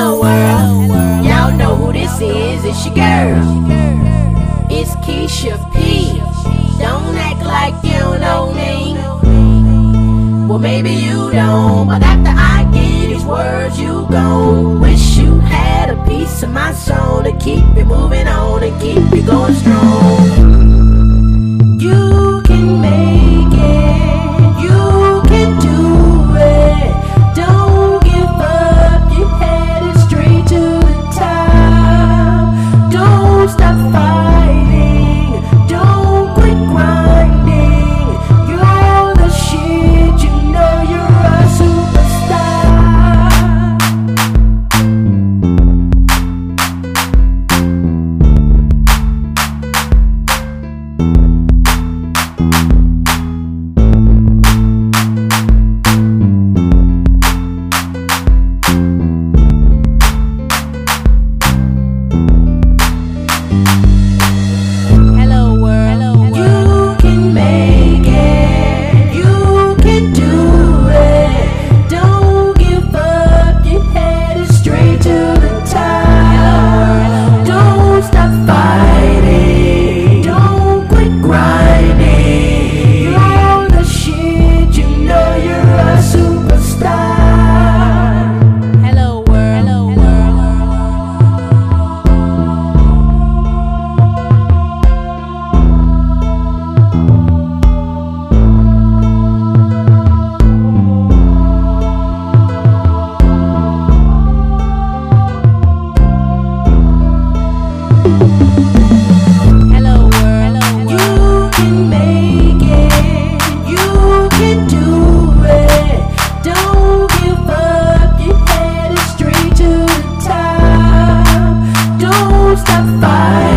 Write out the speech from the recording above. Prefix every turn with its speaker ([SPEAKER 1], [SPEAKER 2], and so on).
[SPEAKER 1] Hello world, y'all know who this is, it's your girl. It's Keisha P. Don't act like you know me. Well, maybe you don't, but after I get these words, you gon' wish you had a piece of my soul to keep you moving on fire.